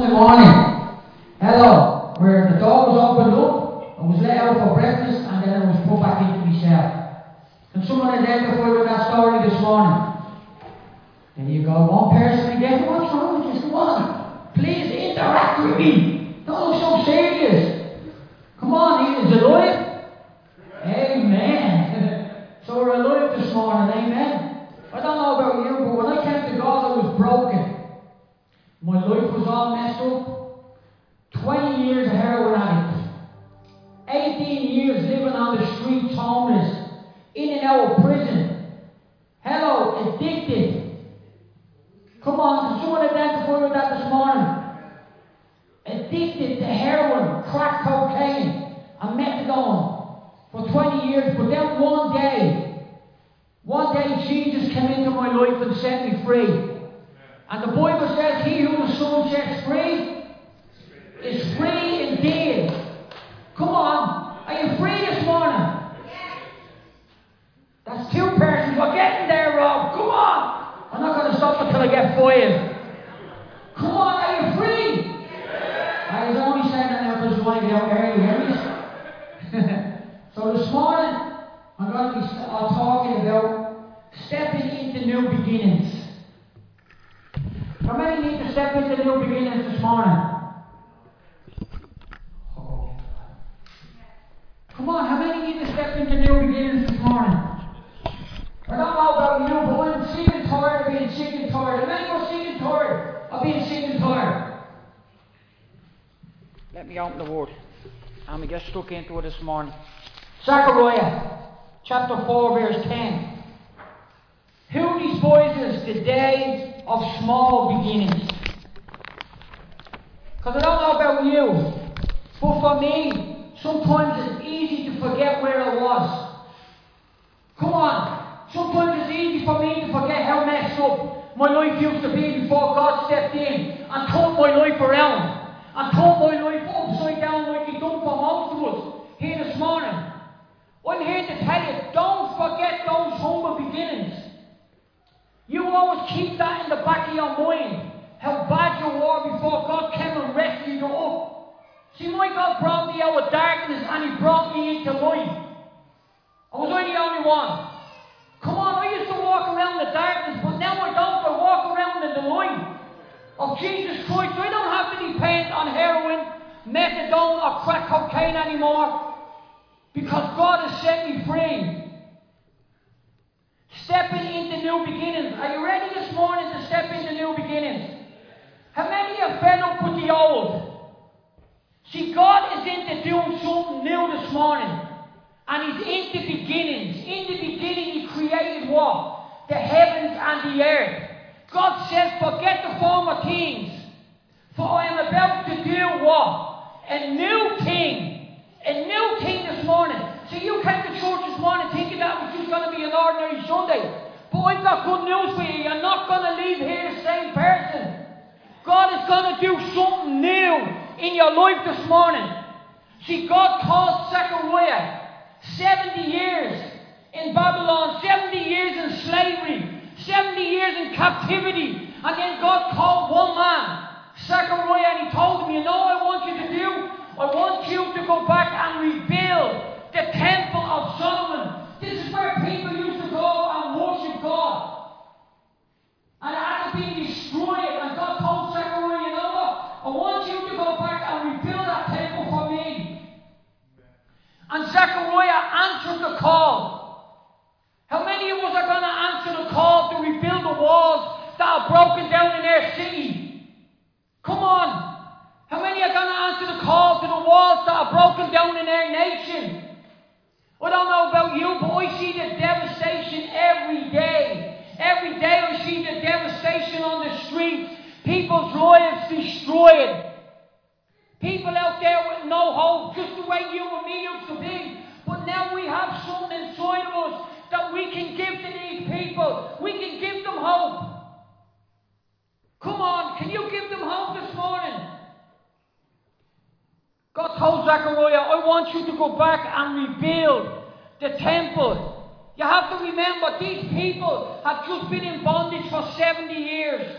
Sunday morning. Hello. Where the door was opened up, I was let out for breakfast, and then I was put back into my cell. Can someone identify with that story this morning? There you go. One person again. What's wrong with this? Come on. Please interact with me. Don't look so serious. Come on, he is alive. Amen. so we're alive this morning. Amen. I don't know about you, but when I came to God, I was broken. My life was up. 20 years a heroin addict. 18 years living on the streets, homeless. In and out of prison. Hello, addicted. Come on, can someone identify with that this morning? Addicted to heroin, crack cocaine, and methadone for 20 years, but then one day, one day Jesus came into my life and set me free. And the Bible says, He who the Son sets free is free indeed. Come on, are you free this morning? That's two persons. We're getting there, Rob. Come on. I'm not going to stop until I get five. Come on, are you free? I was only saying that because you want to get out early, hear so this morning, I'm going to be talking about stepping into new beginnings. How many need to step into new beginnings this morning? Oh. Come on, how many need to step into new beginnings this morning? I don't know about you, but I'm sick and tired of being sick and tired. How many are sick and tired of being sick and tired? Let me open the word. And we get stuck into it this morning. Zechariah chapter 4, verse 10. Who despises the day of small beginnings? Because I don't know about you, but for me, sometimes it's easy to forget where I was. Come on. Sometimes it's easy for me to forget how messed up my life used to be before God stepped in and turned my life around and turned my life upside down like He done for most of us here this morning. I'm here to tell you, don't forget those humble beginnings. You will always keep that in the back of your mind. How bad you were before God came and rescued you up. See, my God brought me out of darkness and He brought me into light. I was only the only one? Come on, I used to walk around in the darkness, but now I don't. I walk around in the light of Jesus Christ. I don't have to depend on heroin, methadone, or crack cocaine anymore because God has set me free. Stepping into new beginnings. Are you ready this morning to step into new beginnings? How many are fed up with the old? See, God is into doing something new this morning. And He's into beginnings. In the beginning, He created what? The heavens and the earth. God says, forget the former things. For I am about to do what? A new thing. A new thing this morning. So you came to church this morning that was just going to be an ordinary Sunday. But I've got good news for you. You're not going to leave here the same person. God is going to do something new in your life this morning. See, God called Zechariah 70 years in Babylon, 70 years in slavery, 70 years in captivity. And then God called one man, Zechariah, and he told him, You know what I want you to do? I want you to go back and rebuild the temple of Solomon. This is where people used to go and worship God. And it had been destroyed. And God told Zechariah, You know what? I want you to go back and rebuild that temple for me. And Zechariah answered the call. How many of us are going to answer the call to rebuild the walls that are broken down in our city? Come on. How many are going to answer the call to the walls that are broken down in our nation? I don't know about you, but I see the devastation every day. Every day I see the devastation on the streets. People's lives destroyed. People out there with no hope, just the way you and me used to be. But now we have something inside of us that we can give to these people. We can give them hope. Come on, can you give them hope this morning? God told Zechariah, I want you to go back and rebuild the temple. You have to remember, these people have just been in bondage for 70 years.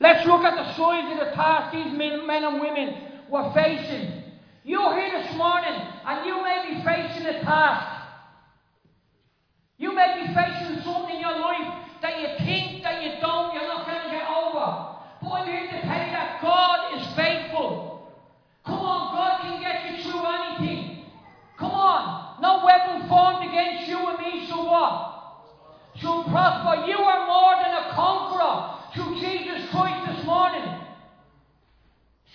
Let's look at the size of the task these men, men and women were facing. You're here this morning and you may be facing a task. You may be facing something in your life that you think that you don't, you're not going to get over. But I'm here to tell you that God is faithful. Come on, God can get you through anything. Come on. No weapon formed against you and me, so what? Shall prosper. You are more than a conqueror through Jesus Christ.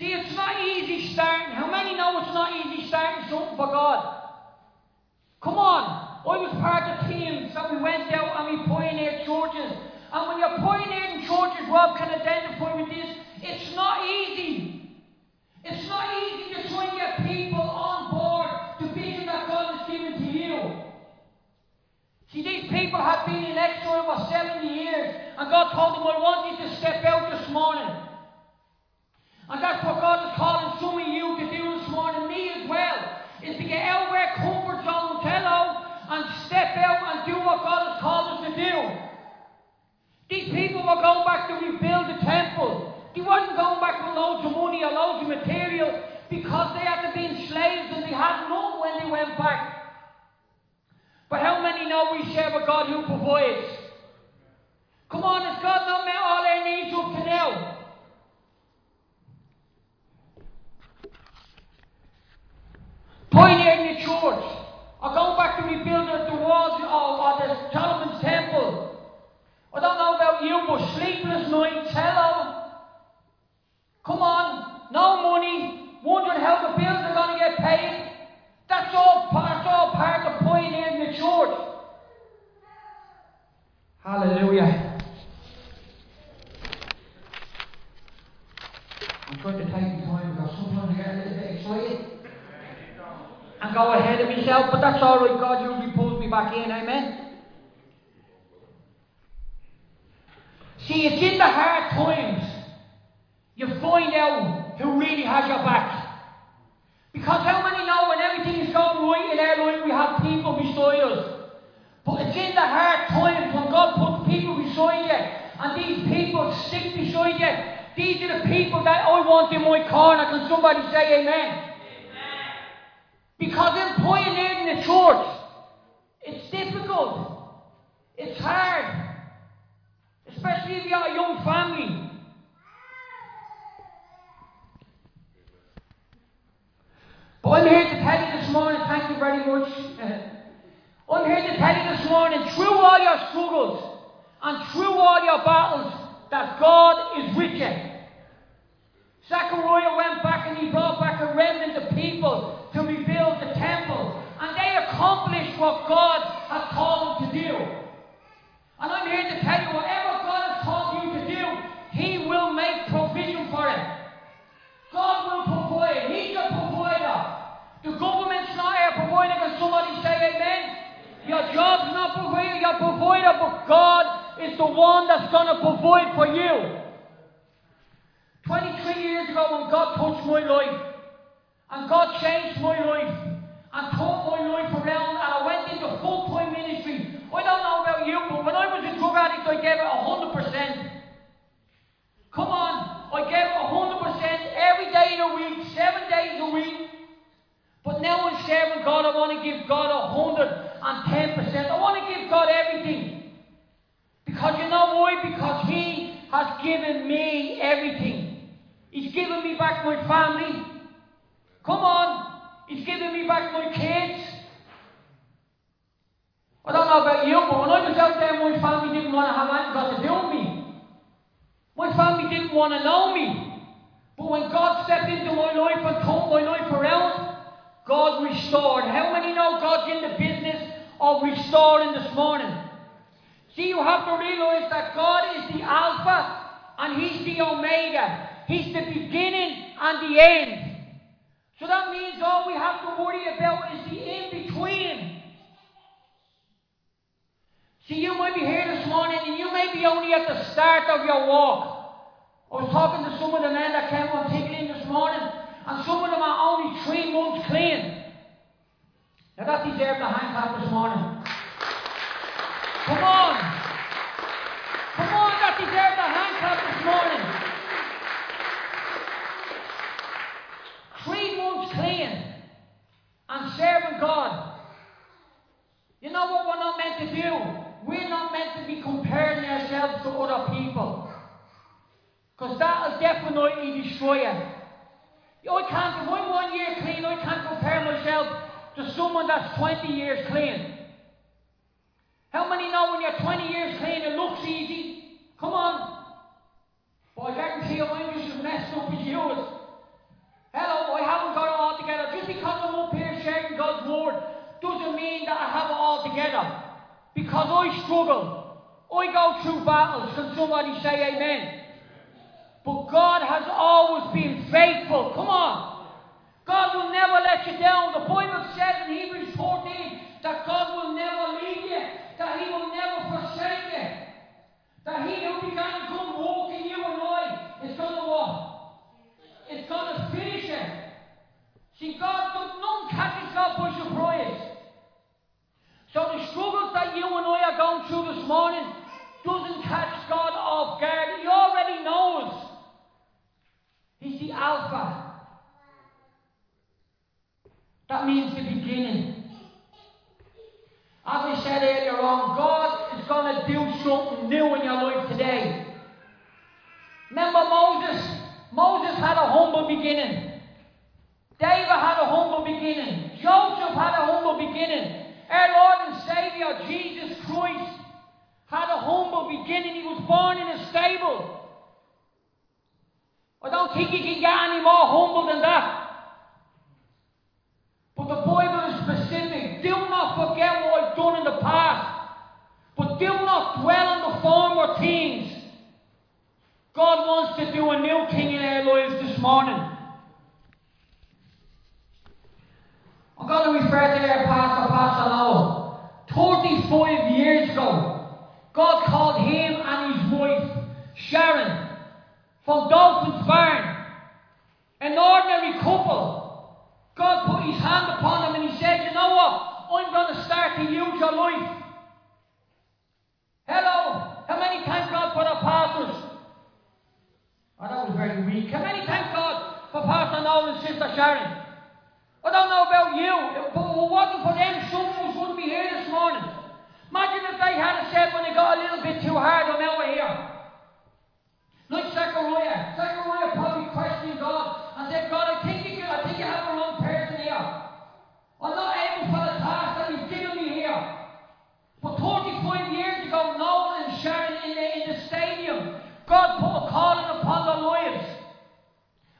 See, it's not easy starting. How many know it's not easy starting something for God? Come on. I was part of teams that we went out and we pioneered churches. And when you're pioneering churches, Rob can identify with this, it's not easy. It's not easy to try and get people on board to vision that God has given to you. See, these people have been in exile for 70 years, and God told them, I want you to step out this morning. And that's what God is calling some of you to do this morning, me as well, is to get out of our comfort zone, hello, and step out and do what God has called us to do. These people were going back to rebuild the temple. They weren't going back with loads of money or loads of material because they had to be slaves and they had none when they went back. But how many know we serve a God who provides? Come on, has God not met all our needs up to now? Pioneering the church, or going back to rebuild the walls of, the Solomon's temple. I don't know about you, but sleepless nights, hello. Come on, no money, wondering how the bills are going to get paid. That's all, that's all part of pioneering the church. Hallelujah. I'm trying to take the time because sometimes I get a little bit excited and go ahead of myself, but that's all right. God usually pulls me back in. Amen. See, it's in the hard times you find out who really has your back. Because how many know when everything is going right in our life, we have people beside us. But it's in the hard times when God puts people beside you, and these people stick beside you. These are the people that I want in my corner. Can somebody say amen? Because in pioneering the church, it's difficult. It's hard. Especially if you've got a young family. But I'm here to tell you this morning, thank you very much. I'm here to tell you this morning, through all your struggles and through all your battles, that God is with you. Zechariah went back and he brought back a remnant of people to rebuild the temple. And they accomplished what God has called to do. And I'm here to tell you, whatever God has called you to do, He will make provision for it. God will provide. He's a provider. The government's not a provider. Can somebody say amen? Your job's not provider, your provider, but God is the one that's going to provide for you. 23 years ago when God touched my life, and God changed my life, and turned my life around, and I went into full-time ministry. I don't know about you, but when I was a drug addict, I gave it 100%. Come on, I gave it 100% every day in a week, seven days a week. But now I'm serving God, I want to give God 110%. I want to give God everything. Because you know why? Because He has given me everything. He's given me back my family. Come on. He's given me back my kids. I don't know about you, but when I was out there, my family didn't want to have anything got to do with me. My family didn't want to know me. But when God stepped into my life and turned my life around, God restored. How many know God's in the business of restoring this morning? See, you have to realize that God is the Alpha and He's the Omega. He's the beginning and the end. So that means all we have to worry about is the in between. See, you might be here this morning and you may be only at the start of your walk. I was talking to some of the men that came on taking in this morning, and some of them are only three months clean. Now that deserves a hand clap this morning. Come on. Come on, that deserves a hand clap this morning. Destroy you. I can't, if I'm one year clean, I can't compare myself to someone that's 20 years clean. How many know when you're 20 years clean it looks easy? Come on. But I guarantee you I'm just as messed up as yours. Hello, I haven't got it all together. Just because I'm up here sharing God's word doesn't mean that I have it all together. Because I struggle. I go through battles. Can somebody say amen? But God has always been faithful. Come on. God will never let you down. The Bible says in Hebrews 14 that God will never leave you, that He will never forsake you, that He who began a good walk in you and I is going to what? It's going to finish it. See, God, none catches God by surprise. So the struggles that you and I are going through this morning doesn't catch God off guard. He already knows. He's the Alpha. That means the beginning. As I said earlier on, God is going to do something new in your life today. Remember Moses? Moses had a humble beginning. David had a humble beginning. Joseph had a humble beginning. Our Lord and Saviour, Jesus Christ, had a humble beginning. He was born in a stable. I don't think you can get any more humble than that. But the Bible is specific. Do not forget what I've done in the past. But do not dwell on the former things. God wants to do a new thing in our lives this morning. I'm going to refer to our pastor, Pastor Noel. 35 years ago, God called him and his wife, Sharon, from Dolphin's Barn, an ordinary couple. God put his hand upon them and he said, You know what? I'm going to start to use your life. Hello. How many thank God for the pastors? Oh, that was very weak. How many thank God for Pastor Noel and Sister Sharon? Zechariah. Zechariah probably questioned God and said, God, I think you, I think you have the wrong person here. I'm not able for the task that you've given me here. But 35 years ago, Noel and Sharon in the, in the stadium, God put a calling upon their lives.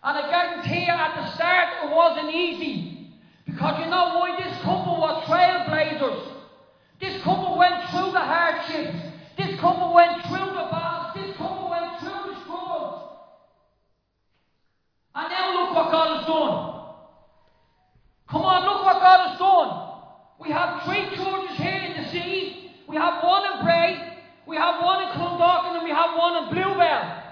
And I guarantee you, at the start, it wasn't easy. Because you know why? This couple were trailblazers. This couple went through the hardships. This couple went through the battles. This couple went through the and now look what God has done. Come on, look what God has done. We have three churches here in the city. We have one in Bray, we have one in Clondalkin, and we have one in Bluebell.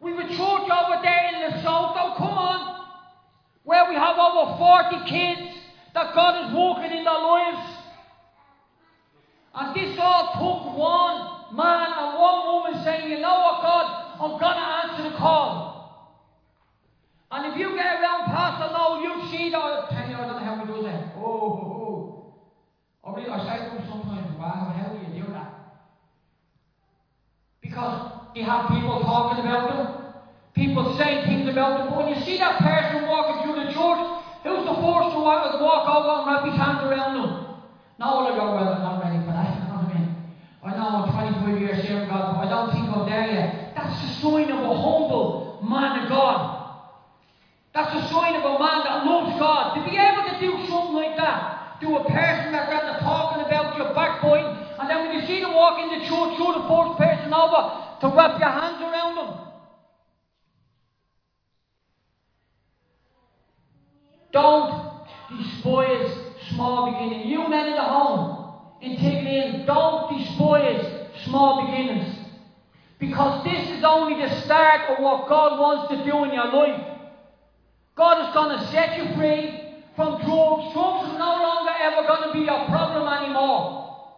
We have a church over there in Lesotho, come on, where we have over 40 kids that God is working in their lives. And this all took one man and one woman saying, You know what, God, I'm going to answer the call. And if you get around Pastor Noel, you see that. I'll tell you, I don't know how he does it. Oh, oh, oh. I, really, I say to him sometimes, wow, how do you do that? Because you have people talking about them, people saying things about them, but when you see that person walking through the church, who's the first to walk, walk over and wrap his hands around them? No, well, I go, well, I'm not ready for that. You know what I mean? I know I'm 25 years here, God, but I don't think I'm there yet. That's the sign of a humble man of God. That's a sign of a man that loves God. To be able to do something like that to a person that's rather talking about your backbone, and then when you see them walk in the church, you're the first person over to wrap your hands around them. Don't despise small beginnings. You men in the home, in don't despise small beginnings. Because this is only the start of what God wants to do in your life. God is going to set you free from drugs. Drugs is no longer ever going to be your problem anymore.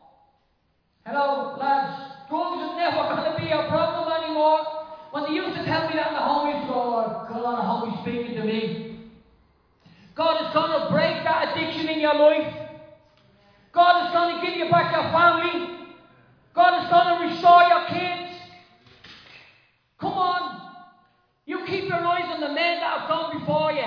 Hello, lads. Drugs is never going to be your problem anymore. When they used to tell me that in the home, I used to go, oh, God, he's speaking to me. God is going to break that addiction in your life. God is going to give you back your family. God is going to restore your kids. Come on. You keep your eyes on the men that have gone before you,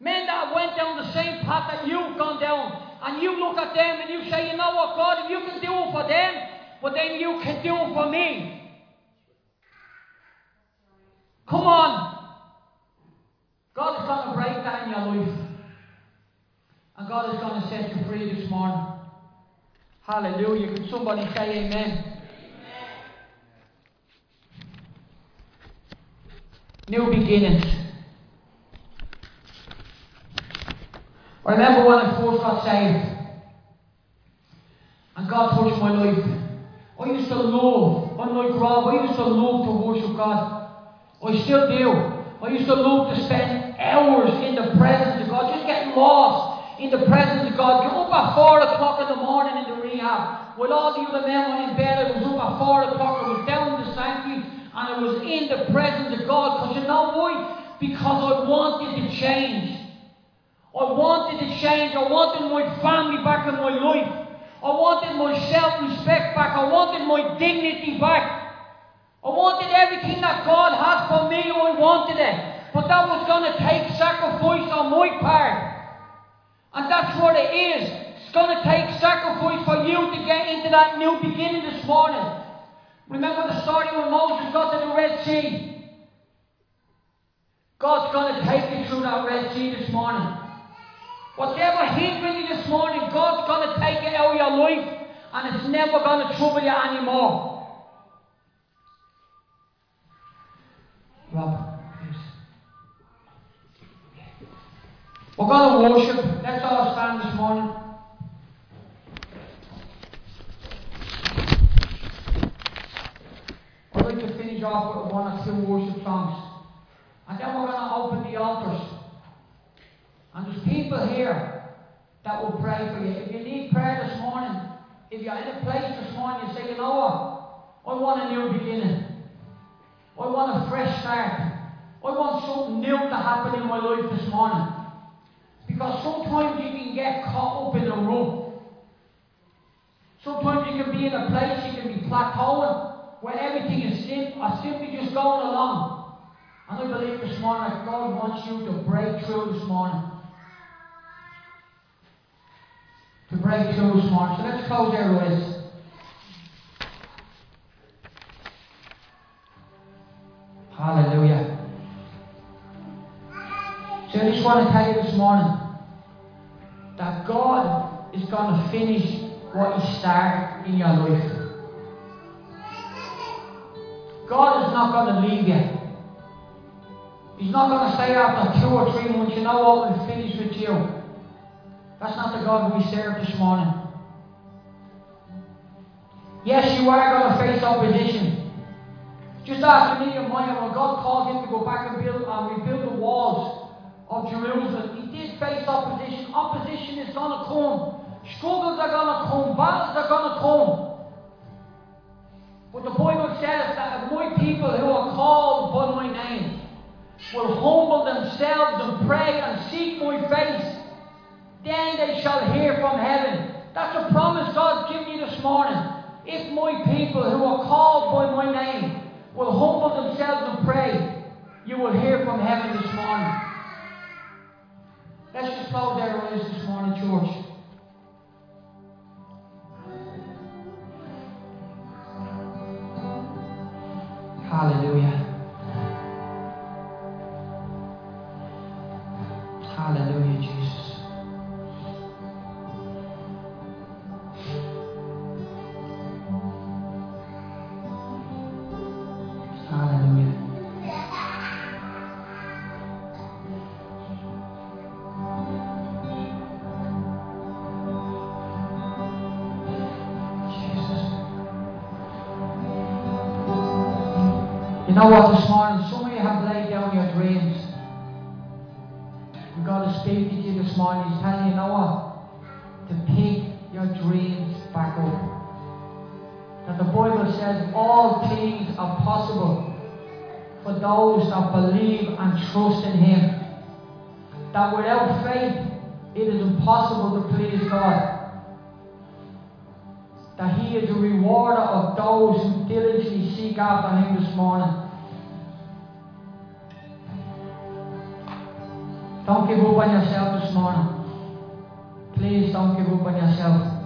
men that have went down the same path that you've gone down, and you look at them and you say, you know what, God, if you can do it for them, well then you can do for me. Come on. God is going to break down your life. And God is going to set you free this morning. Hallelujah. Can somebody say amen? New beginnings. I remember when I first got saved and God touched my life. I used to love, unlike Rob, I used to love to worship God. I still do. I used to love to spend hours in the presence of God, just getting lost in the presence of God. Get up at 4 o'clock in the morning in the rehab. While all the other men were in bed, I was up at 4 o'clock, I was down in the sanctuary, and I was in the presence of God. Because you know why? Because I wanted to change. I wanted to change. I wanted my family back in my life. I wanted my self respect back. I wanted my dignity back. I wanted everything that God has for me. I wanted it. But that was going to take sacrifice on my part. And that's what it is. It's going to take sacrifice for you to get into that new beginning this morning. Remember the story when Moses got to the Red Sea? God's going to take you through that Red Sea this morning. Whatever hindering you this morning, God's going to take it out of your life and it's never going to trouble you anymore. Rob, please. We're going to worship. Let's all stand this morning. I'd like to finish off with one or two worship songs. And then we're going to open the altars. And there's people here that will pray for you. If you need prayer this morning, if you're in a place this morning, you say, you know what? I want a new beginning. I want a fresh start. I want something new to happen in my life this morning. Because sometimes you can get caught up in a rut. Sometimes you can be in a place, you can be plateauing, where everything is or simply just going along. And I believe this morning God wants you to break through this morning. To break this morning. So let's close our eyes. Hallelujah. So I just want to tell you this morning that God is going to finish what He started in your life. God is not going to leave you. He's not going to say after two or three months, you know what, we'll finish with you. That's not the God we serve this morning. Yes, you are going to face opposition. Just ask Nehemiah when God called him to go back and build and rebuild the walls of Jerusalem. He did face opposition. Opposition is going to come. Struggles are going to come. Battles are going to come. But the Bible says that my people who are called by my name will humble themselves and pray and seek my face, then they shall hear from heaven. That's a promise God's given you this morning. If my people who are called by my name will humble themselves and pray, you will hear from heaven this morning. Let's just close our eyes this morning, church. those that believe and trust in Him. That without faith, it is impossible to please God. That He is a rewarder of those who diligently seek after Him this morning. Don't give up on yourself this morning. Please don't give up on yourself.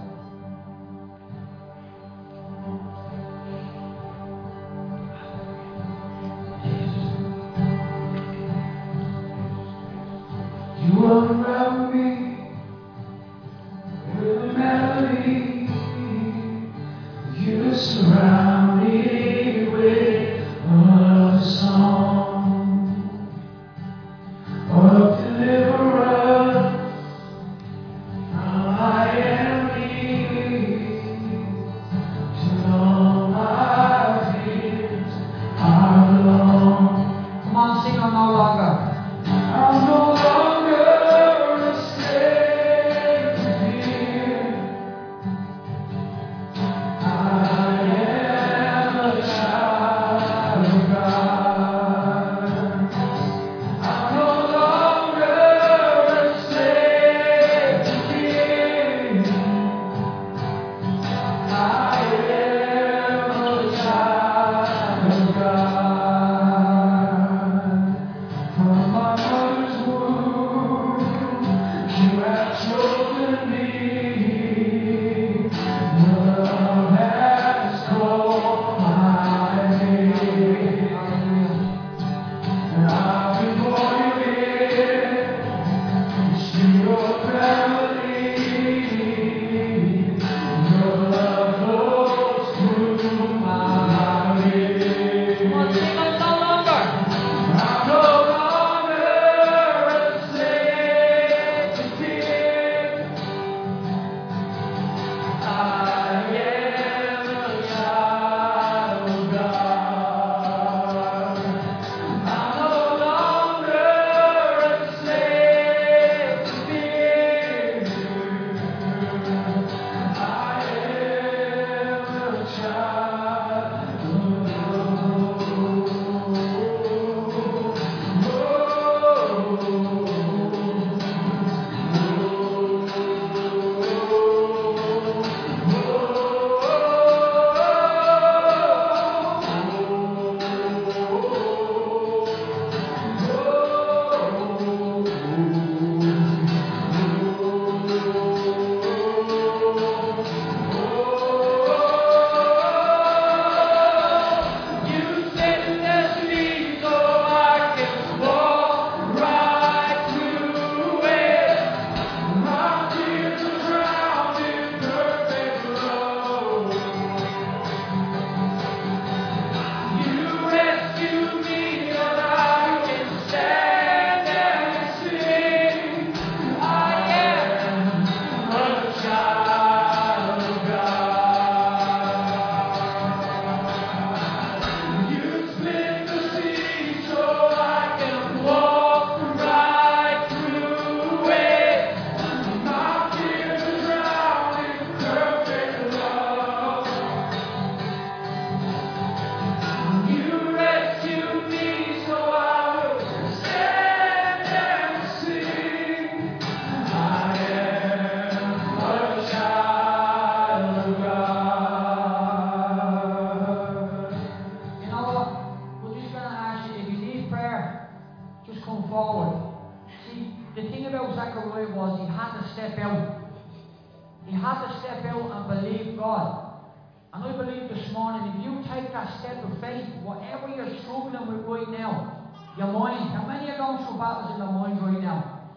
I believe this morning, if you take that step of faith, whatever you're struggling with right now, your mind, how many are going through battles in their mind right now?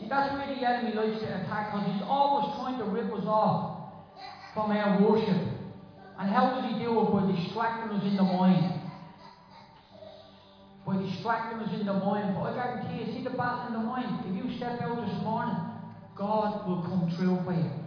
See, that's where the enemy likes to attack us. He's always trying to rip us off from our worship. And how does he do it? By distracting us in the mind. By distracting us in the mind. But I guarantee you, see the battle in the mind. If you step out this morning, God will come through for you.